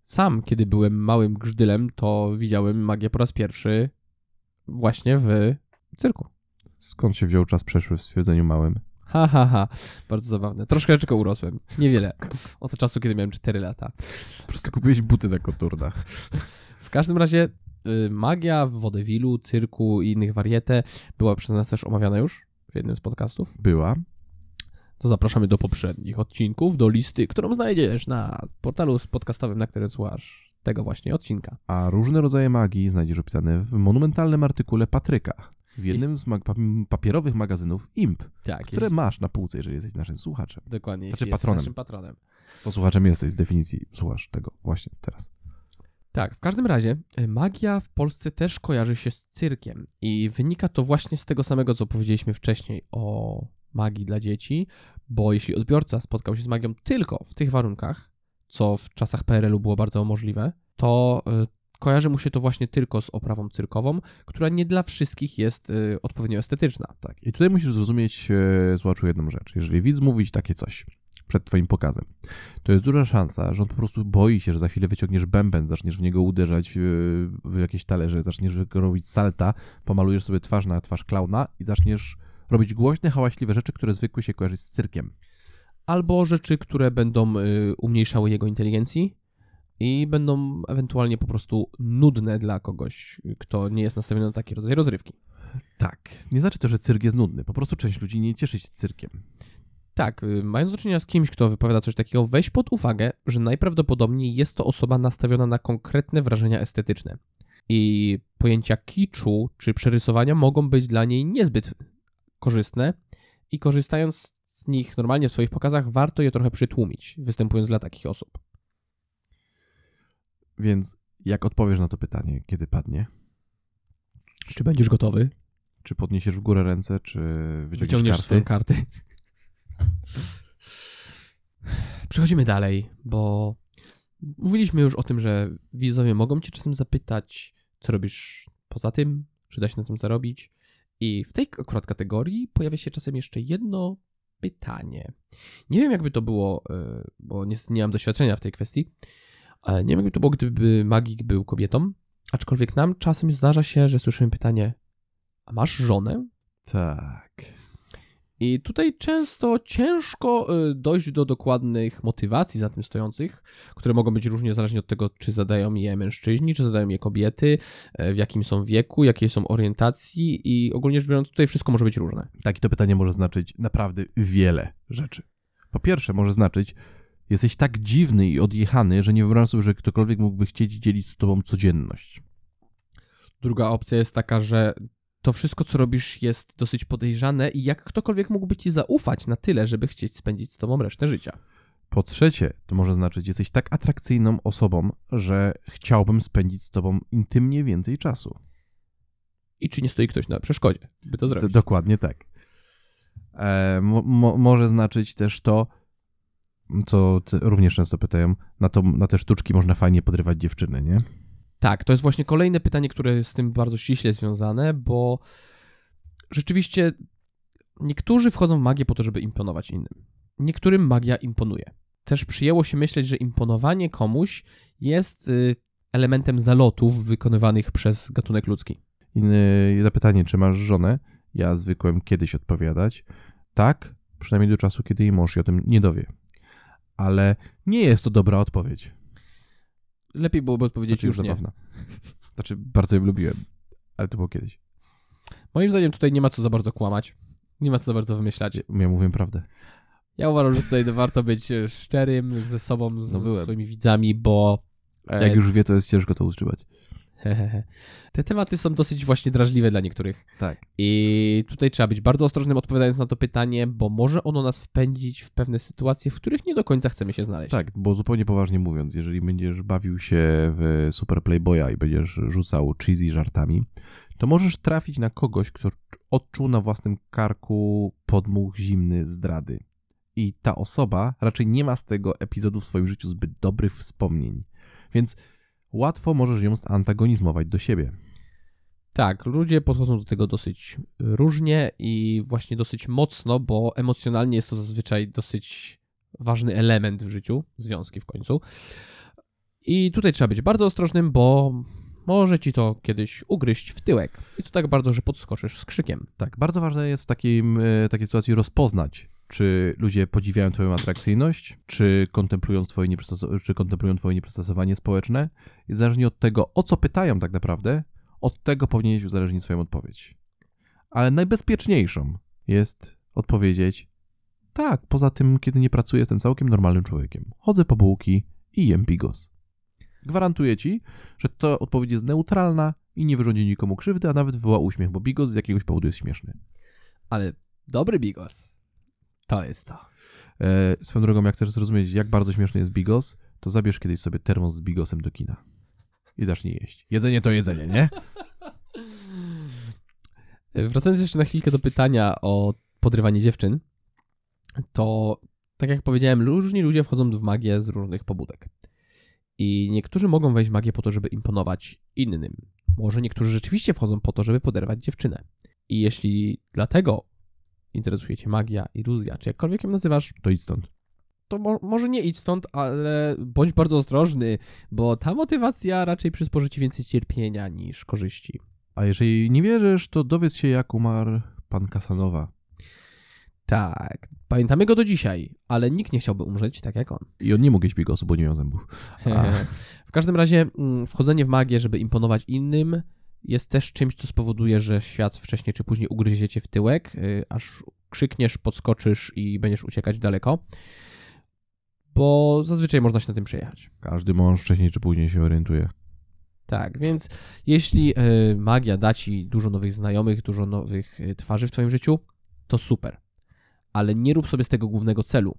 Sam, kiedy byłem małym grzdylem, to widziałem magię po raz pierwszy właśnie w cyrku. Skąd się wziął czas przeszły w stwierdzeniu małym? Ha, ha, ha. Bardzo zabawne. Troszeczkę urosłem. Niewiele. Od czasu, kiedy miałem 4 lata. Po prostu kupiłeś buty na koturnach. W każdym razie magia w wodewilu, cyrku i innych warietę była przez nas też omawiana już w jednym z podcastów. Była. To zapraszamy do poprzednich odcinków, do listy, którą znajdziesz na portalu podcastowym, na którym słuchasz tego właśnie odcinka. A różne rodzaje magii znajdziesz opisane w monumentalnym artykule Patryka. W jednym z mag- pa- papierowych magazynów IMP, Tak, które jeśli- masz na półce, jeżeli jesteś naszym słuchaczem. dokładnie. znaczy patronem. naszym patronem. Bo słuchaczem jesteś z definicji, słuchasz tego właśnie teraz. Tak, w każdym razie y, magia w Polsce też kojarzy się z cyrkiem i wynika to właśnie z tego samego, co powiedzieliśmy wcześniej o magii dla dzieci, bo jeśli odbiorca spotkał się z magią tylko w tych warunkach, co w czasach PRL-u było bardzo możliwe, to y, kojarzy mu się to właśnie tylko z oprawą cyrkową, która nie dla wszystkich jest y, odpowiednio estetyczna. Tak. I tutaj musisz zrozumieć, e, słuchaczu, jedną rzecz. Jeżeli widz mówi takie coś, przed twoim pokazem, to jest duża szansa, że on po prostu boi się, że za chwilę wyciągniesz bęben, zaczniesz w niego uderzać yy, w jakieś talerze, zaczniesz robić salta, pomalujesz sobie twarz na twarz klauna i zaczniesz robić głośne, hałaśliwe rzeczy, które zwykły się kojarzyć z cyrkiem. Albo rzeczy, które będą y, umniejszały jego inteligencji i będą ewentualnie po prostu nudne dla kogoś, kto nie jest nastawiony na taki rodzaj rozrywki. Tak. Nie znaczy to, że cyrk jest nudny. Po prostu część ludzi nie cieszy się cyrkiem. Tak, y, mając do czynienia z kimś, kto wypowiada coś takiego, weź pod uwagę, że najprawdopodobniej jest to osoba nastawiona na konkretne wrażenia estetyczne. I pojęcia kiczu czy przerysowania mogą być dla niej niezbyt korzystne i korzystając z nich normalnie w swoich pokazach, warto je trochę przytłumić, występując dla takich osób. Więc jak odpowiesz na to pytanie, kiedy padnie? Czy będziesz gotowy? Czy podniesiesz w górę ręce, czy wyciągniesz, Wyciągniesz karty? swoją kartę. Przechodzimy dalej, bo mówiliśmy już o tym, że widzowie mogą cię czasem zapytać, co robisz poza tym, czy da się na tym zarobić. I w tej akurat kategorii pojawia się czasem jeszcze jedno pytanie. Nie wiem, jakby to było, e, bo niestety nie mam doświadczenia w tej kwestii. Nie wiem, jakby to było, gdyby magik był kobietą. Aczkolwiek nam czasem zdarza się, że słyszymy pytanie: A masz żonę? Tak. I tutaj często ciężko y, dojść do dokładnych motywacji za tym stojących, które mogą być różnie zależnie od tego, czy zadają je mężczyźni, czy zadają je kobiety, e, w jakim są wieku, jakiej są orientacji i ogólnie rzecz biorąc tutaj wszystko może być różne. Tak, i to pytanie może znaczyć naprawdę wiele rzeczy. Po pierwsze, może znaczyć, jesteś tak dziwny i odjechany, że nie wyobrażam sobie, że ktokolwiek mógłby chcieć dzielić z tobą codzienność. Druga opcja jest taka, że to wszystko, co robisz, jest dosyć podejrzane i jak ktokolwiek mógłby ci zaufać na tyle, żeby chcieć spędzić z tobą resztę życia. Po trzecie, to może znaczyć, jesteś tak atrakcyjną osobą, że chciałbym spędzić z tobą intymnie więcej czasu. I czy nie stoi ktoś na przeszkodzie, by to D- zrobić? dokładnie tak. E, mo- mo- może znaczyć też to, co również często pytają, na, to, na te sztuczki można fajnie podrywać dziewczyny, nie? Tak, to jest właśnie kolejne pytanie, które jest z tym bardzo ściśle związane, bo rzeczywiście niektórzy wchodzą w magię po to, żeby imponować innym. Niektórym magia imponuje. Też przyjęło się myśleć, że imponowanie komuś jest y, elementem zalotów wykonywanych przez gatunek ludzki. Inne zapytanie, czy masz żonę? Ja zwykłem kiedyś odpowiadać. Tak, przynajmniej do czasu, kiedy jej mąż się o tym nie dowie. Ale nie jest to dobra odpowiedź. Lepiej byłoby odpowiedzieć Znaczy już już nie. zabawna. Znaczy, bardzo ją lubiłem, ale to było kiedyś. Moim zdaniem tutaj nie ma co za bardzo kłamać. Nie ma co za bardzo wymyślać. Ja mówiłem prawdę. Ja uważam, że tutaj warto być e, szczerym ze sobą, z No swoimi widzami, bo... e, Jak już wie, to jest ciężko to utrzymać. Te tematy są dosyć właśnie drażliwe dla niektórych. Tak. I tutaj trzeba być bardzo ostrożnym odpowiadając na to pytanie, bo może ono nas wpędzić w pewne sytuacje, w których nie do końca chcemy się znaleźć. Tak, bo zupełnie poważnie mówiąc, jeżeli będziesz bawił się w Super Playboya i będziesz rzucał cheesy żartami, to możesz trafić na kogoś, kto odczuł na własnym karku podmuch zimny zdrady. I ta osoba raczej nie ma z tego epizodu w swoim życiu zbyt dobrych wspomnień. Więc łatwo możesz ją zantagonizmować do siebie. Tak, ludzie podchodzą do tego dosyć różnie i właśnie dosyć mocno, bo emocjonalnie jest to zazwyczaj dosyć ważny element w życiu, związki w końcu. I tutaj trzeba być bardzo ostrożnym, bo może ci to kiedyś ugryźć w tyłek. I to tak bardzo, że podskoczysz z krzykiem. Tak, bardzo ważne jest w takim, e, takiej sytuacji rozpoznać, czy ludzie podziwiają twoją atrakcyjność, czy kontemplują twoje, nieprzystosow- czy kontemplują twoje nieprzystosowanie społeczne. I zależnie od tego, o co pytają tak naprawdę, od tego powinieneś uzależnić swoją odpowiedź. Ale najbezpieczniejszą jest odpowiedzieć tak, poza tym, kiedy nie pracuję, jestem całkiem normalnym człowiekiem. Chodzę po bułki i jem bigos. Gwarantuję ci, że ta odpowiedź jest neutralna i nie wyrządzi nikomu krzywdy, a nawet wywoła uśmiech, bo bigos z jakiegoś powodu jest śmieszny. Ale dobry bigos. To jest to. E, swoją drogą, jak chcesz zrozumieć, jak bardzo śmieszny jest bigos, to zabierz kiedyś sobie termos z bigosem do kina. I zacznij jeść. Jedzenie to jedzenie, nie? Wracając jeszcze na chwilkę do pytania o podrywanie dziewczyn, to tak jak powiedziałem, różni ludzie wchodzą w magię z różnych pobudek. I niektórzy mogą wejść w magię po to, żeby imponować innym. Może niektórzy rzeczywiście wchodzą po to, żeby poderwać dziewczynę. I jeśli dlatego interesuje cię magia, iluzja, czy jakkolwiek ją nazywasz, To idź stąd. to mo może nie idź stąd, ale bądź bardzo ostrożny, bo ta motywacja raczej przysporzy ci więcej cierpienia niż korzyści. A jeżeli nie wierzysz, to dowiedz się, jak umarł pan Kasanowa. Tak, pamiętamy go do dzisiaj, ale nikt nie chciałby umrzeć tak jak on. I on nie mógł jeść bigosu, bo nie miał zębów. W każdym razie mm, wchodzenie w magię, żeby imponować innym, jest też czymś, co spowoduje, że świat wcześniej czy później ugryzie cię w tyłek, y, aż krzykniesz, podskoczysz i będziesz uciekać daleko. Bo zazwyczaj można się na tym przejechać. Każdy mąż wcześniej czy później się orientuje. Tak, więc jeśli y, magia da ci dużo nowych znajomych, dużo nowych y, twarzy w twoim życiu, to super. Ale nie rób sobie z tego głównego celu,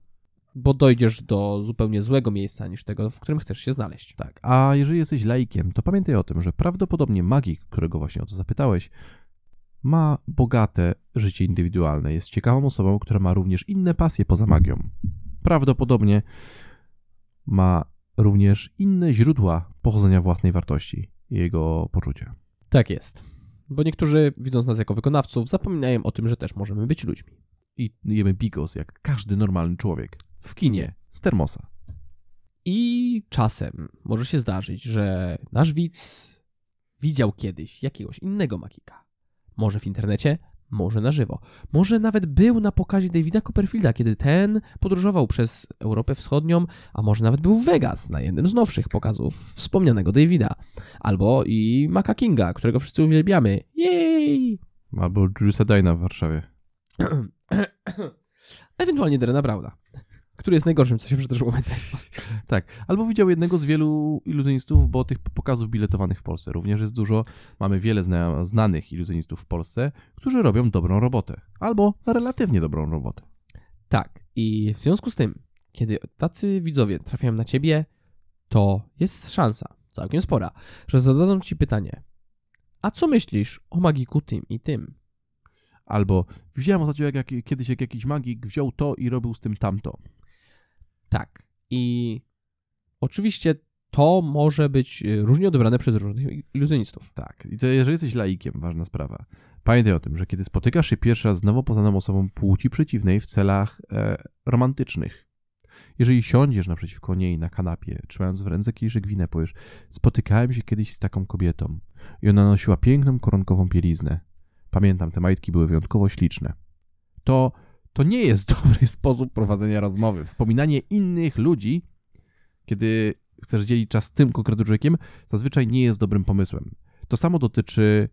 bo dojdziesz do zupełnie złego miejsca niż tego, w którym chcesz się znaleźć. Tak, a jeżeli jesteś laikiem, to pamiętaj o tym, że prawdopodobnie magik, którego właśnie o to zapytałeś, ma bogate życie indywidualne, jest ciekawą osobą, która ma również inne pasje poza magią. Prawdopodobnie ma również inne źródła pochodzenia własnej wartości i jego poczucia. Tak jest. Bo niektórzy, widząc nas jako wykonawców, zapominają o tym, że też możemy być ludźmi. I jemy bigos jak każdy normalny człowiek. W kinie, z termosa. I czasem może się zdarzyć, że nasz widz widział kiedyś jakiegoś innego magika. Może w internecie, może na żywo. Może nawet był na pokazie Davida Copperfielda, kiedy ten podróżował przez Europę Wschodnią, a może nawet był w Vegas na jednym z nowszych pokazów wspomnianego Davida. Albo i Maca Kinga, którego wszyscy uwielbiamy. Jej! Albo Juliusa Dina w Warszawie. Ewentualnie Derena Browna, który jest najgorszym, co się przydarzyło. Tak, albo widział jednego z wielu iluzjonistów, bo tych pokazów biletowanych w Polsce również jest dużo. Mamy wiele zna znanych iluzjonistów w Polsce, którzy robią dobrą robotę. Albo relatywnie dobrą robotę. Tak, i w związku z tym, kiedy tacy widzowie trafiają na ciebie, to jest szansa, całkiem spora, że zadadzą ci pytanie: A co myślisz o magiku tym i tym? Albo widziałem ostatnio, jak, jak kiedyś jak jakiś magik wziął to i robił z tym tamto. Tak. I oczywiście to może być y, różnie odebrane przez różnych iluzjonistów. Tak. I to jeżeli jesteś laikiem, ważna sprawa. Pamiętaj o tym, że kiedy spotykasz się pierwszy raz z nowo poznaną osobą płci przeciwnej w celach e, romantycznych, jeżeli siądziesz naprzeciwko niej na kanapie, trzymając w ręce kieliszek wina, powiesz, spotykałem się kiedyś z taką kobietą i ona nosiła piękną koronkową bieliznę. Pamiętam, te majtki były wyjątkowo śliczne. To, to nie jest dobry sposób prowadzenia rozmowy. Wspominanie innych ludzi, kiedy chcesz dzielić czas z tym konkretnym człowiekiem, zazwyczaj nie jest dobrym pomysłem. To samo dotyczy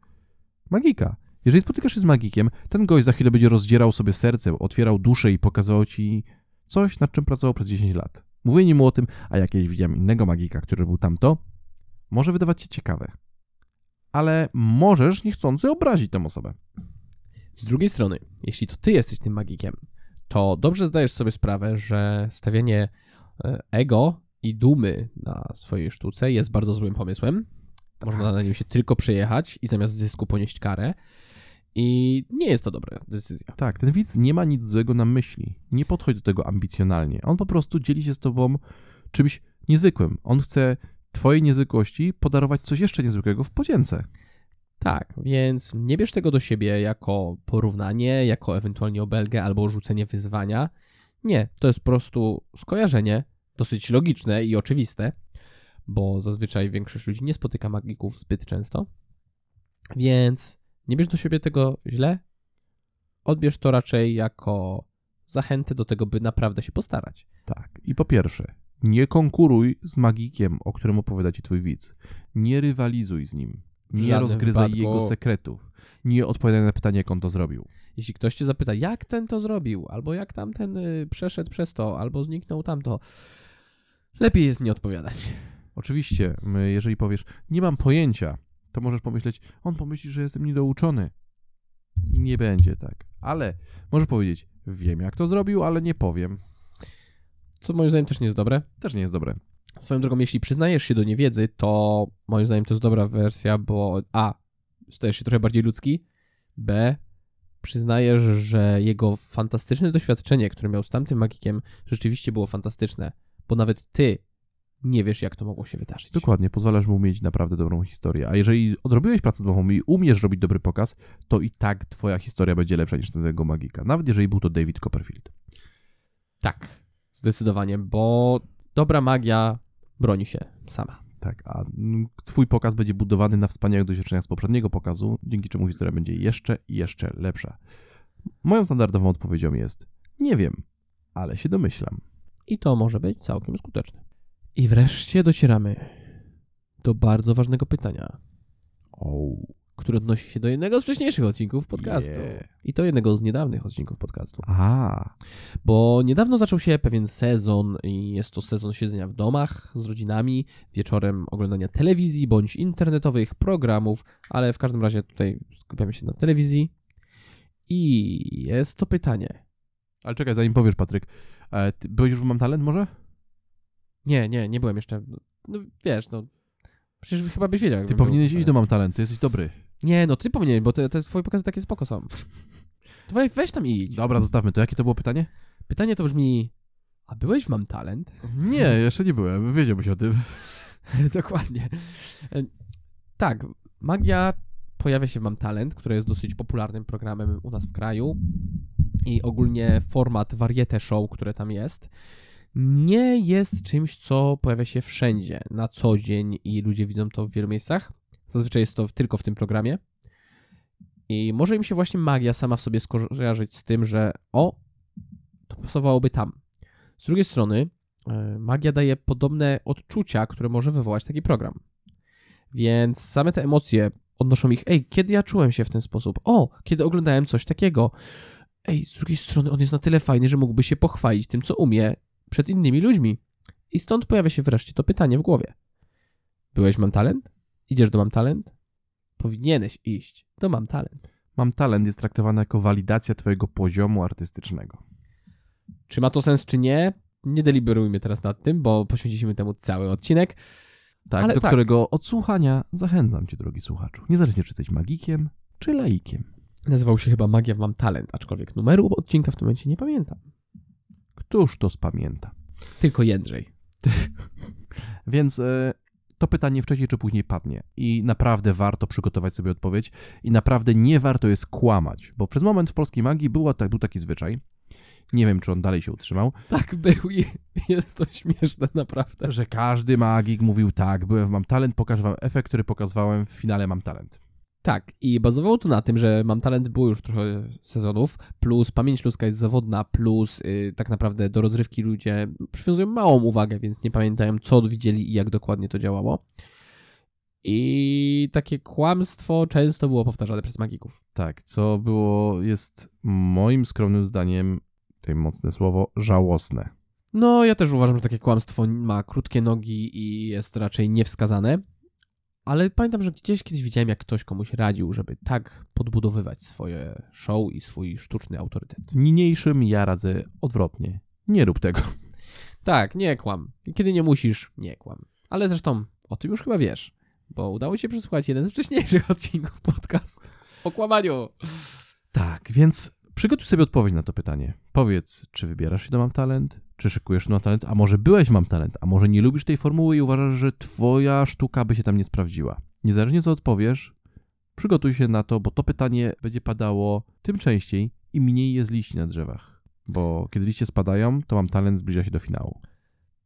magika. Jeżeli spotykasz się z magikiem, ten gość za chwilę będzie rozdzierał sobie serce, otwierał duszę i pokazywał ci coś, nad czym pracował przez 10 lat. Mówienie mu o tym, a jak kiedyś widziałem innego magika, który był tamto, może wydawać się ciekawe. Ale możesz niechcący obrazić tę osobę. Z drugiej strony, jeśli to ty jesteś tym magikiem, to dobrze zdajesz sobie sprawę, że stawianie e, ego i dumy na swojej sztuce jest bardzo złym pomysłem. Można na nim się tylko przejechać i zamiast zysku ponieść karę. I nie jest to dobra decyzja. Tak, ten widz nie ma nic złego na myśli. Nie podchodź do tego ambicjonalnie. On po prostu dzieli się z tobą czymś niezwykłym. On chce twojej niezwykłości podarować coś jeszcze niezwykłego w podzięce. Tak, więc nie bierz tego do siebie jako porównanie, jako ewentualnie obelgę albo rzucenie wyzwania. Nie, to jest po prostu skojarzenie, dosyć logiczne i oczywiste, bo zazwyczaj większość ludzi nie spotyka magików zbyt często. Więc nie bierz do siebie tego źle, odbierz to raczej jako zachętę do tego, by naprawdę się postarać. Tak. I po pierwsze, nie konkuruj z magikiem, o którym opowiada ci twój widz. Nie rywalizuj z nim. Nie żadnym rozgryzaj wypadku. jego sekretów. Nie odpowiadaj na pytanie, jak on to zrobił. Jeśli ktoś cię zapyta, jak ten to zrobił, albo jak tamten y, przeszedł przez to, albo zniknął tamto, lepiej jest nie odpowiadać. Oczywiście, jeżeli powiesz, nie mam pojęcia, to możesz pomyśleć, on pomyśli, że jestem niedouczony. Nie będzie tak. Ale możesz powiedzieć, wiem jak to zrobił, ale nie powiem. Co moim zdaniem też nie jest dobre. Też nie jest dobre. Swoją drogą, jeśli przyznajesz się do niewiedzy, to moim zdaniem to jest dobra wersja, bo A. Stajesz się trochę bardziej ludzki. B. Przyznajesz, że jego fantastyczne doświadczenie, które miał z tamtym magikiem, rzeczywiście było fantastyczne, bo nawet ty nie wiesz, jak to mogło się wydarzyć. Dokładnie, pozwalasz mu mieć naprawdę dobrą historię. A jeżeli odrobiłeś pracę domową i umiesz robić dobry pokaz, to i tak twoja historia będzie lepsza niż tego magika. Nawet jeżeli był to David Copperfield. Tak. Zdecydowanie, bo dobra magia broni się sama. Tak, a twój pokaz będzie budowany na wspaniałych doświadczeniach z poprzedniego pokazu, dzięki czemu historia będzie jeszcze i jeszcze lepsza. Moją standardową odpowiedzią jest nie wiem, ale się domyślam. I to może być całkiem skuteczne. I wreszcie docieramy do bardzo ważnego pytania, O, które odnosi się do jednego z wcześniejszych odcinków podcastu. Yeah. I to jednego z niedawnych odcinków podcastu. a, Bo niedawno zaczął się pewien sezon i jest to sezon siedzenia w domach z rodzinami, wieczorem oglądania telewizji bądź internetowych programów, ale w każdym razie tutaj skupiamy się na telewizji. I jest to pytanie. ale czekaj, zanim powiesz, Patryk, e, ty byłeś już w Mam Talent może? Nie, nie, nie byłem jeszcze. No wiesz, no. Przecież chyba byś wiedział. Ty powinieneś iść do Mam Talent, ty jesteś dobry. Nie, no ty powinieneś, bo te, te twoje pokazy takie spoko są. To weź, weź tam i idź. Dobra, zostawmy to. Jakie to było pytanie? Pytanie to brzmi, a byłeś w Mam Talent? Nie, jeszcze nie byłem, wiedziałbyś o tym. Dokładnie. E, Tak, magia pojawia się w Mam Talent, który jest dosyć popularnym programem u nas w kraju i ogólnie format variety show, które tam jest, nie jest czymś, co pojawia się wszędzie, na co dzień i ludzie widzą to w wielu miejscach. Zazwyczaj jest to tylko w tym programie. I może im się właśnie magia sama w sobie skojarzyć z tym, że o, to pasowałoby tam. Z drugiej strony, e, magia daje podobne odczucia, które może wywołać taki program. Więc same te emocje odnoszą ich, ej, kiedy ja czułem się w ten sposób? O, kiedy oglądałem coś takiego. Ej, z drugiej strony on jest na tyle fajny, że mógłby się pochwalić tym, co umie przed innymi ludźmi. I stąd pojawia się wreszcie to pytanie w głowie. Byłeś Mam Talent? Idziesz do Mam Talent? Powinieneś iść do Mam Talent. Mam Talent jest traktowany jako walidacja twojego poziomu artystycznego. Czy ma to sens, czy nie? Nie deliberujmy teraz nad tym, bo poświęciliśmy temu cały odcinek. Tak, Ale do tak. którego odsłuchania zachęcam cię, drogi słuchaczu. Niezależnie, czy jesteś magikiem, czy laikiem. Nazywał się chyba Magia w Mam Talent, aczkolwiek numeru odcinka w tym momencie nie pamiętam. Któż to spamięta? Tylko Jędrzej. Więc e, to pytanie wcześniej czy później padnie i naprawdę warto przygotować sobie odpowiedź i naprawdę nie warto jest kłamać, bo przez moment w polskiej magii była, tak, był taki zwyczaj, nie wiem czy on dalej się utrzymał, Tak był i jest to śmieszne naprawdę. że każdy magik mówił tak, byłem Mam Talent, pokażę wam efekt, który pokazywałem w finale Mam Talent. Tak, i bazowało to na tym, że Mam Talent było już trochę sezonów, plus pamięć ludzka jest zawodna, plus y, tak naprawdę do rozrywki ludzie przywiązują małą uwagę, więc nie pamiętają, co widzieli i jak dokładnie to działało. I takie kłamstwo często było powtarzane przez magików. Tak, co było, jest moim skromnym zdaniem, tutaj mocne słowo, żałosne. No, ja też uważam, że takie kłamstwo ma krótkie nogi i jest raczej niewskazane. Ale pamiętam, że gdzieś kiedyś widziałem, jak ktoś komuś radził, żeby tak podbudowywać swoje show i swój sztuczny autorytet. Niniejszym ja radzę odwrotnie. Nie rób tego. Tak, nie kłam. Kiedy nie musisz, nie kłam. Ale zresztą o tym już chyba wiesz, bo udało ci się przesłuchać jeden z wcześniejszych odcinków podcastu o kłamaniu. Tak, więc przygotuj sobie odpowiedź na to pytanie. Powiedz, czy wybierasz się do Mam Talent, czy szykujesz na talent, a może byłeś Mam Talent, a może nie lubisz tej formuły i uważasz, że twoja sztuka by się tam nie sprawdziła. Niezależnie co odpowiesz, przygotuj się na to, bo to pytanie będzie padało tym częściej im mniej jest liści na drzewach. Bo kiedy liście spadają, to Mam Talent zbliża się do finału.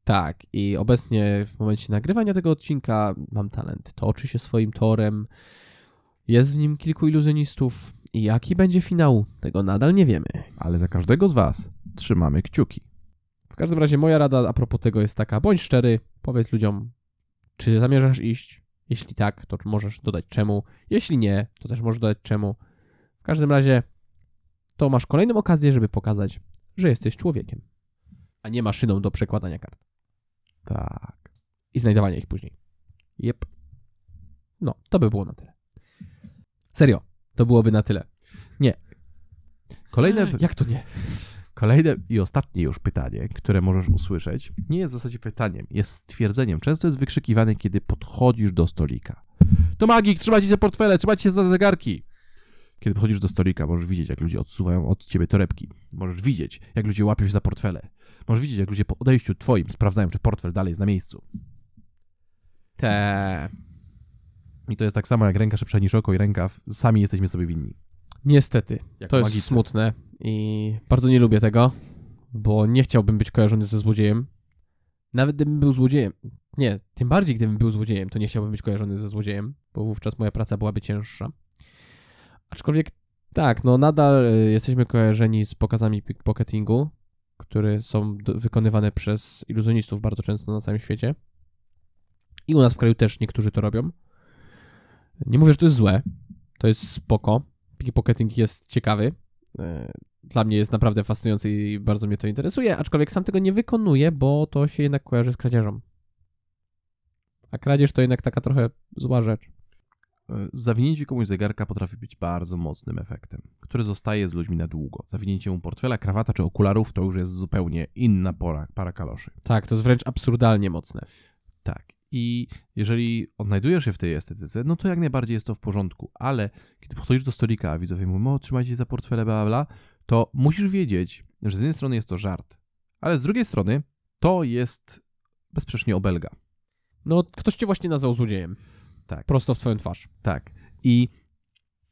Tak, i obecnie w momencie nagrywania tego odcinka mam talent. Toczy się swoim torem. Jest w nim kilku iluzjonistów. I jaki będzie finał, tego nadal nie wiemy. Ale za każdego z was trzymamy kciuki. W każdym razie moja rada a propos tego jest taka, bądź szczery, powiedz ludziom, czy zamierzasz iść. Jeśli tak, to możesz dodać czemu. Jeśli nie, to też możesz dodać czemu. W każdym razie to masz kolejną okazję, żeby pokazać, że jesteś człowiekiem, a nie maszyną do przekładania kart Tak. i znajdowania ich później. Jep. No, to by było na tyle. Serio, to byłoby na tyle. Kolejne, Jak to nie? Kolejne i ostatnie już pytanie, które możesz usłyszeć, nie jest w zasadzie pytaniem, jest stwierdzeniem. Często jest wykrzykiwane, kiedy podchodzisz do stolika. To magik, trzymajcie się portfele, trzymajcie się za zegarki. Kiedy podchodzisz do stolika, możesz widzieć, jak ludzie odsuwają od ciebie torebki. Możesz widzieć, jak ludzie łapią się za portfele. Możesz widzieć, jak ludzie po odejściu twoim sprawdzają, czy portfel dalej jest na miejscu. Te... I to jest tak samo jak ręka szybsza niż oko i rękaw. Sami jesteśmy sobie winni. Niestety, Jak to jest magicy. smutne i bardzo nie lubię tego, bo nie chciałbym być kojarzony ze złodziejem. Nawet gdybym był złodziejem. Nie, tym bardziej gdybym był złodziejem, to nie chciałbym być kojarzony ze złodziejem, bo wówczas moja praca byłaby cięższa. Aczkolwiek tak, no nadal y, jesteśmy kojarzeni z pokazami pickpocketingu, które są wykonywane przez iluzjonistów bardzo często na całym świecie. I u nas w kraju też niektórzy to robią. Nie mówię, że to jest złe. To jest spoko. Pickpocketing jest ciekawy. Dla mnie jest naprawdę fascynujący i bardzo mnie to interesuje, aczkolwiek sam tego nie wykonuję, bo to się jednak kojarzy z kradzieżą. A kradzież to jednak taka trochę zła rzecz. E, Zawinięcie komuś zegarka potrafi być bardzo mocnym efektem, który zostaje z ludźmi na długo. Zawinięcie mu portfela, krawata czy okularów to już jest zupełnie inna pora, para kaloszy. Tak, to jest wręcz absurdalnie mocne. Tak. I jeżeli odnajdujesz się w tej estetyce, no to jak najbardziej jest to w porządku, ale kiedy podchodzisz do stolika, a widzowie mówią, o, trzymajcie za portfele, bla, bla, bla, to musisz wiedzieć, że z jednej strony jest to żart, ale z drugiej strony to jest bezsprzecznie obelga. No, ktoś cię właśnie nazwał złodziejem. Tak. Prosto w twoją twarz. Tak. I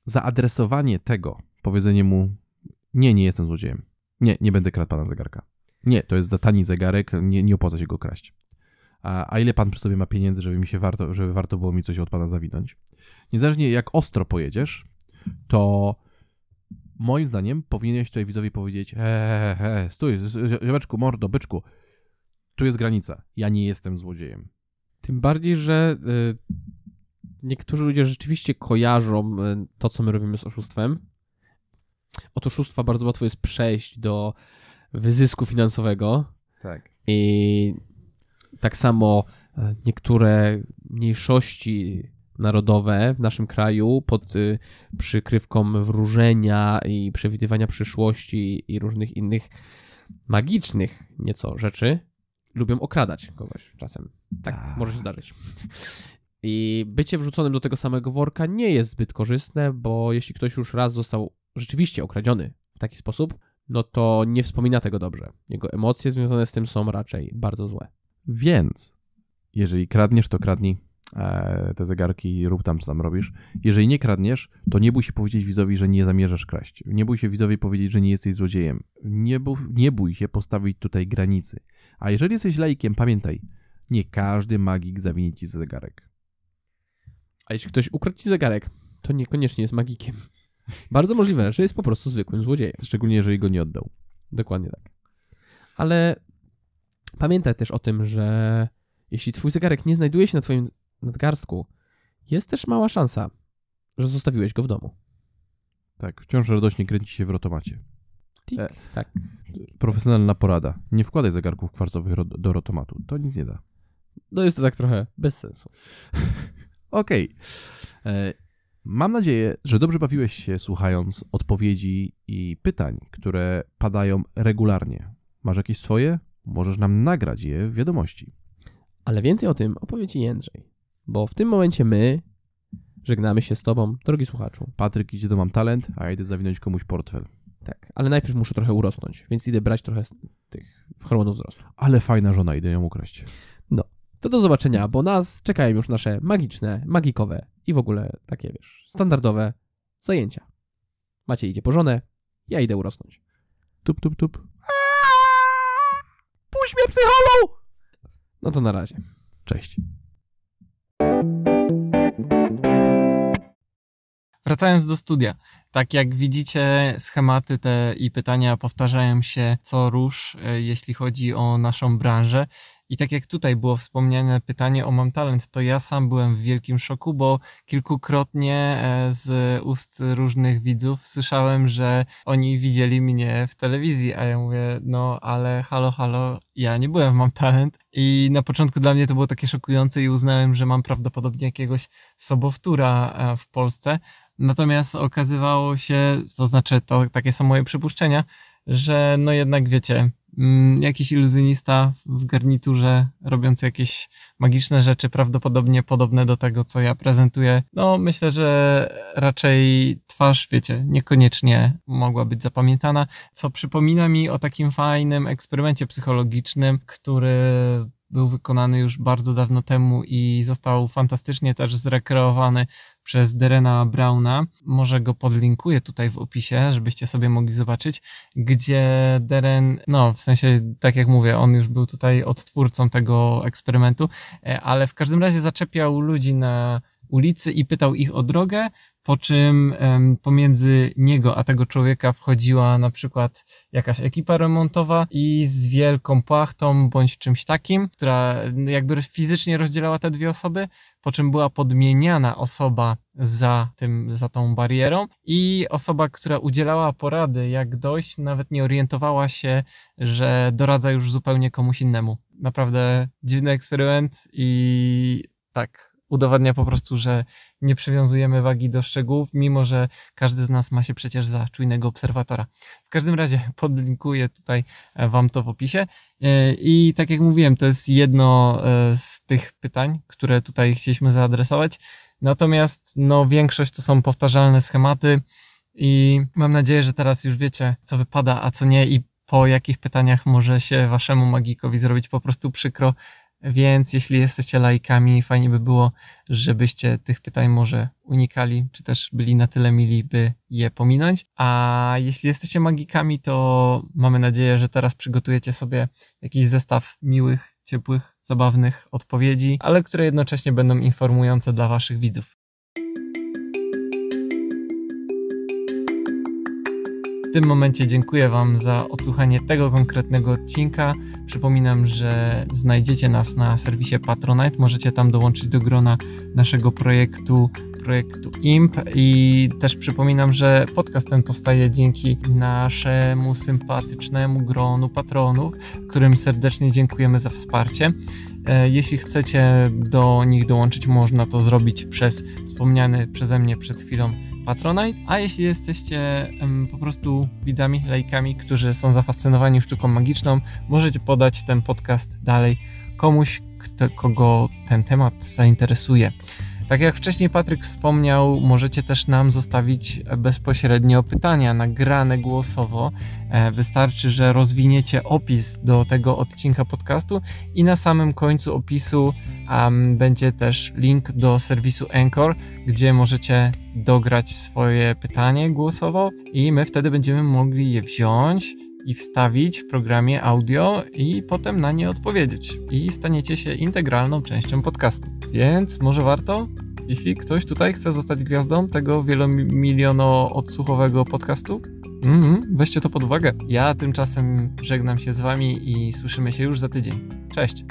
zaadresowanie tego, powiedzenie mu, nie, nie jestem złodziejem. Nie, nie będę kradł pana zegarka. Nie, to jest za tani zegarek, nie, nie opłaca się go kraść. A, a ile pan przy sobie ma pieniędzy, żeby mi się warto, żeby warto było mi coś od pana zawinąć? Niezależnie jak ostro pojedziesz, to moim zdaniem powinieneś tutaj widzowi powiedzieć, he, he, he, stój, ziomeczku, mordo, byczku, tu jest granica, ja nie jestem złodziejem. Tym bardziej, że y, niektórzy ludzie rzeczywiście kojarzą y, to, co my robimy z oszustwem. Od oszustwa bardzo łatwo jest przejść do wyzysku finansowego Tak. i tak samo y, niektóre mniejszości narodowe w naszym kraju pod y, przykrywką wróżenia i przewidywania przyszłości i różnych innych magicznych nieco rzeczy lubią okradać kogoś czasem. Tak, Tak. może się zdarzyć. I bycie wrzuconym do tego samego worka nie jest zbyt korzystne, bo jeśli ktoś już raz został rzeczywiście okradziony w taki sposób, no to nie wspomina tego dobrze. Jego emocje związane z tym są raczej bardzo złe. Więc, jeżeli kradniesz, to kradnij te zegarki, rób tam, co tam robisz. Jeżeli nie kradniesz, to nie bój się powiedzieć widzowi, że nie zamierzasz kraść. Nie bój się widzowi powiedzieć, że nie jesteś złodziejem. Nie, bój, nie bój się postawić tutaj granicy. A jeżeli jesteś laikiem, pamiętaj, nie każdy magik zawinie ci zegarek. A jeśli ktoś ukradł ci zegarek, to niekoniecznie jest magikiem. Bardzo możliwe, że jest po prostu zwykłym złodziejem. Szczególnie, jeżeli go nie oddał. Dokładnie tak. Ale pamiętaj też o tym, że jeśli twój zegarek nie znajduje się na twoim nadgarstku, jest też mała szansa, że zostawiłeś go w domu. Tak, wciąż radośnie kręci się w rotomacie. Tik, E. tak. Profesjonalna porada. Nie wkładaj zegarków kwarcowych ro- do rotomatu. To nic nie da. No jest to tak trochę bez sensu. Okej. E, Mam nadzieję, że dobrze bawiłeś się słuchając odpowiedzi i pytań, które padają regularnie. Masz jakieś swoje? Możesz nam nagrać je w wiadomości. Ale więcej o tym opowie ci Jędrzej. Bo w tym momencie my żegnamy się z tobą, drogi słuchaczu. Patryk idzie do Mam Talent, a ja idę zawinąć komuś portfel. Tak, ale najpierw muszę trochę urosnąć, więc idę brać trochę tych hormonów wzrostu. Ale fajna żona, idę ją ukraść. To do zobaczenia, bo nas czekają już nasze magiczne, magikowe i w ogóle takie, wiesz, standardowe zajęcia. Macie idzie po żonę, ja idę urosnąć. Tup, tup, tup. Puść mnie, psycholu! No to na razie. Cześć. Wracając do studia, tak jak widzicie, schematy te i pytania powtarzają się co rusz, e, jeśli chodzi o naszą branżę. I tak jak tutaj było wspomniane pytanie o Mam Talent, to ja sam byłem w wielkim szoku, bo kilkukrotnie e, z ust różnych widzów słyszałem, że oni widzieli mnie w telewizji, a ja mówię, no ale halo, halo, ja nie byłem w Mam Talent. I na początku dla mnie to było takie szokujące i uznałem, że mam prawdopodobnie jakiegoś sobowtóra e, w Polsce. Natomiast okazywało się, to znaczy, to takie są moje przypuszczenia, że no jednak wiecie, jakiś iluzjonista w garniturze robiący jakieś magiczne rzeczy, prawdopodobnie podobne do tego, co ja prezentuję. No myślę, że raczej twarz, wiecie, niekoniecznie mogła być zapamiętana, co przypomina mi o takim fajnym eksperymencie psychologicznym, który był wykonany już bardzo dawno temu i został fantastycznie też zrekreowany przez Derena Browna. Może go podlinkuję tutaj w opisie, żebyście sobie mogli zobaczyć, gdzie Deren, no w sensie, tak jak mówię, on już był tutaj odtwórcą tego eksperymentu, e, ale w każdym razie zaczepiał ludzi na ulicy i pytał ich o drogę, po czym pomiędzy niego a tego człowieka wchodziła na przykład jakaś ekipa remontowa i z wielką płachtą bądź czymś takim, która jakby fizycznie rozdzielała te dwie osoby, po czym była podmieniana osoba za tym, za tą barierą i osoba, która udzielała porady jak dojść, nawet nie orientowała się, że doradza już zupełnie komuś innemu. Naprawdę dziwny eksperyment i tak, udowadnia po prostu, że nie przywiązujemy wagi do szczegółów, mimo że każdy z nas ma się przecież za czujnego obserwatora. W każdym razie podlinkuję tutaj e, Wam to w opisie. E, I tak jak mówiłem, to jest jedno e, z tych pytań, które tutaj chcieliśmy zaadresować. Natomiast no, większość to są powtarzalne schematy i mam nadzieję, że teraz już wiecie, co wypada, a co nie i po jakich pytaniach może się waszemu magikowi zrobić po prostu przykro, więc jeśli jesteście laikami, fajnie by było, żebyście tych pytań może unikali, czy też byli na tyle mili, by je pominąć. A jeśli jesteście magikami, to mamy nadzieję, że teraz przygotujecie sobie jakiś zestaw miłych, ciepłych, zabawnych odpowiedzi, ale które jednocześnie będą informujące dla waszych widzów. W tym momencie dziękuję Wam za odsłuchanie tego konkretnego odcinka. Przypominam, że znajdziecie nas na serwisie Patronite. Możecie tam dołączyć do grona naszego projektu, projektu IMP. I też przypominam, że podcast ten powstaje dzięki naszemu sympatycznemu gronu patronów, którym serdecznie dziękujemy za wsparcie. E, jeśli chcecie do nich dołączyć, można to zrobić przez wspomniany przeze mnie przed chwilą Patronite, a jeśli jesteście po prostu widzami, lajkami, którzy są zafascynowani sztuką magiczną, możecie podać ten podcast dalej komuś, kto, kogo ten temat zainteresuje. Tak jak wcześniej Patryk wspomniał, możecie też nam zostawić bezpośrednio pytania nagrane głosowo. E, wystarczy, że rozwiniecie opis do tego odcinka podcastu i na samym końcu opisu um, będzie też link do serwisu Anchor, gdzie możecie dograć swoje pytanie głosowo i my wtedy będziemy mogli je wziąć i wstawić w programie audio i potem na nie odpowiedzieć. I staniecie się integralną częścią podcastu. Więc może warto? Jeśli ktoś tutaj chce zostać gwiazdą tego wielomiliono odsłuchowego podcastu, mm, weźcie to pod uwagę. Ja tymczasem żegnam się z wami i słyszymy się już za tydzień. Cześć!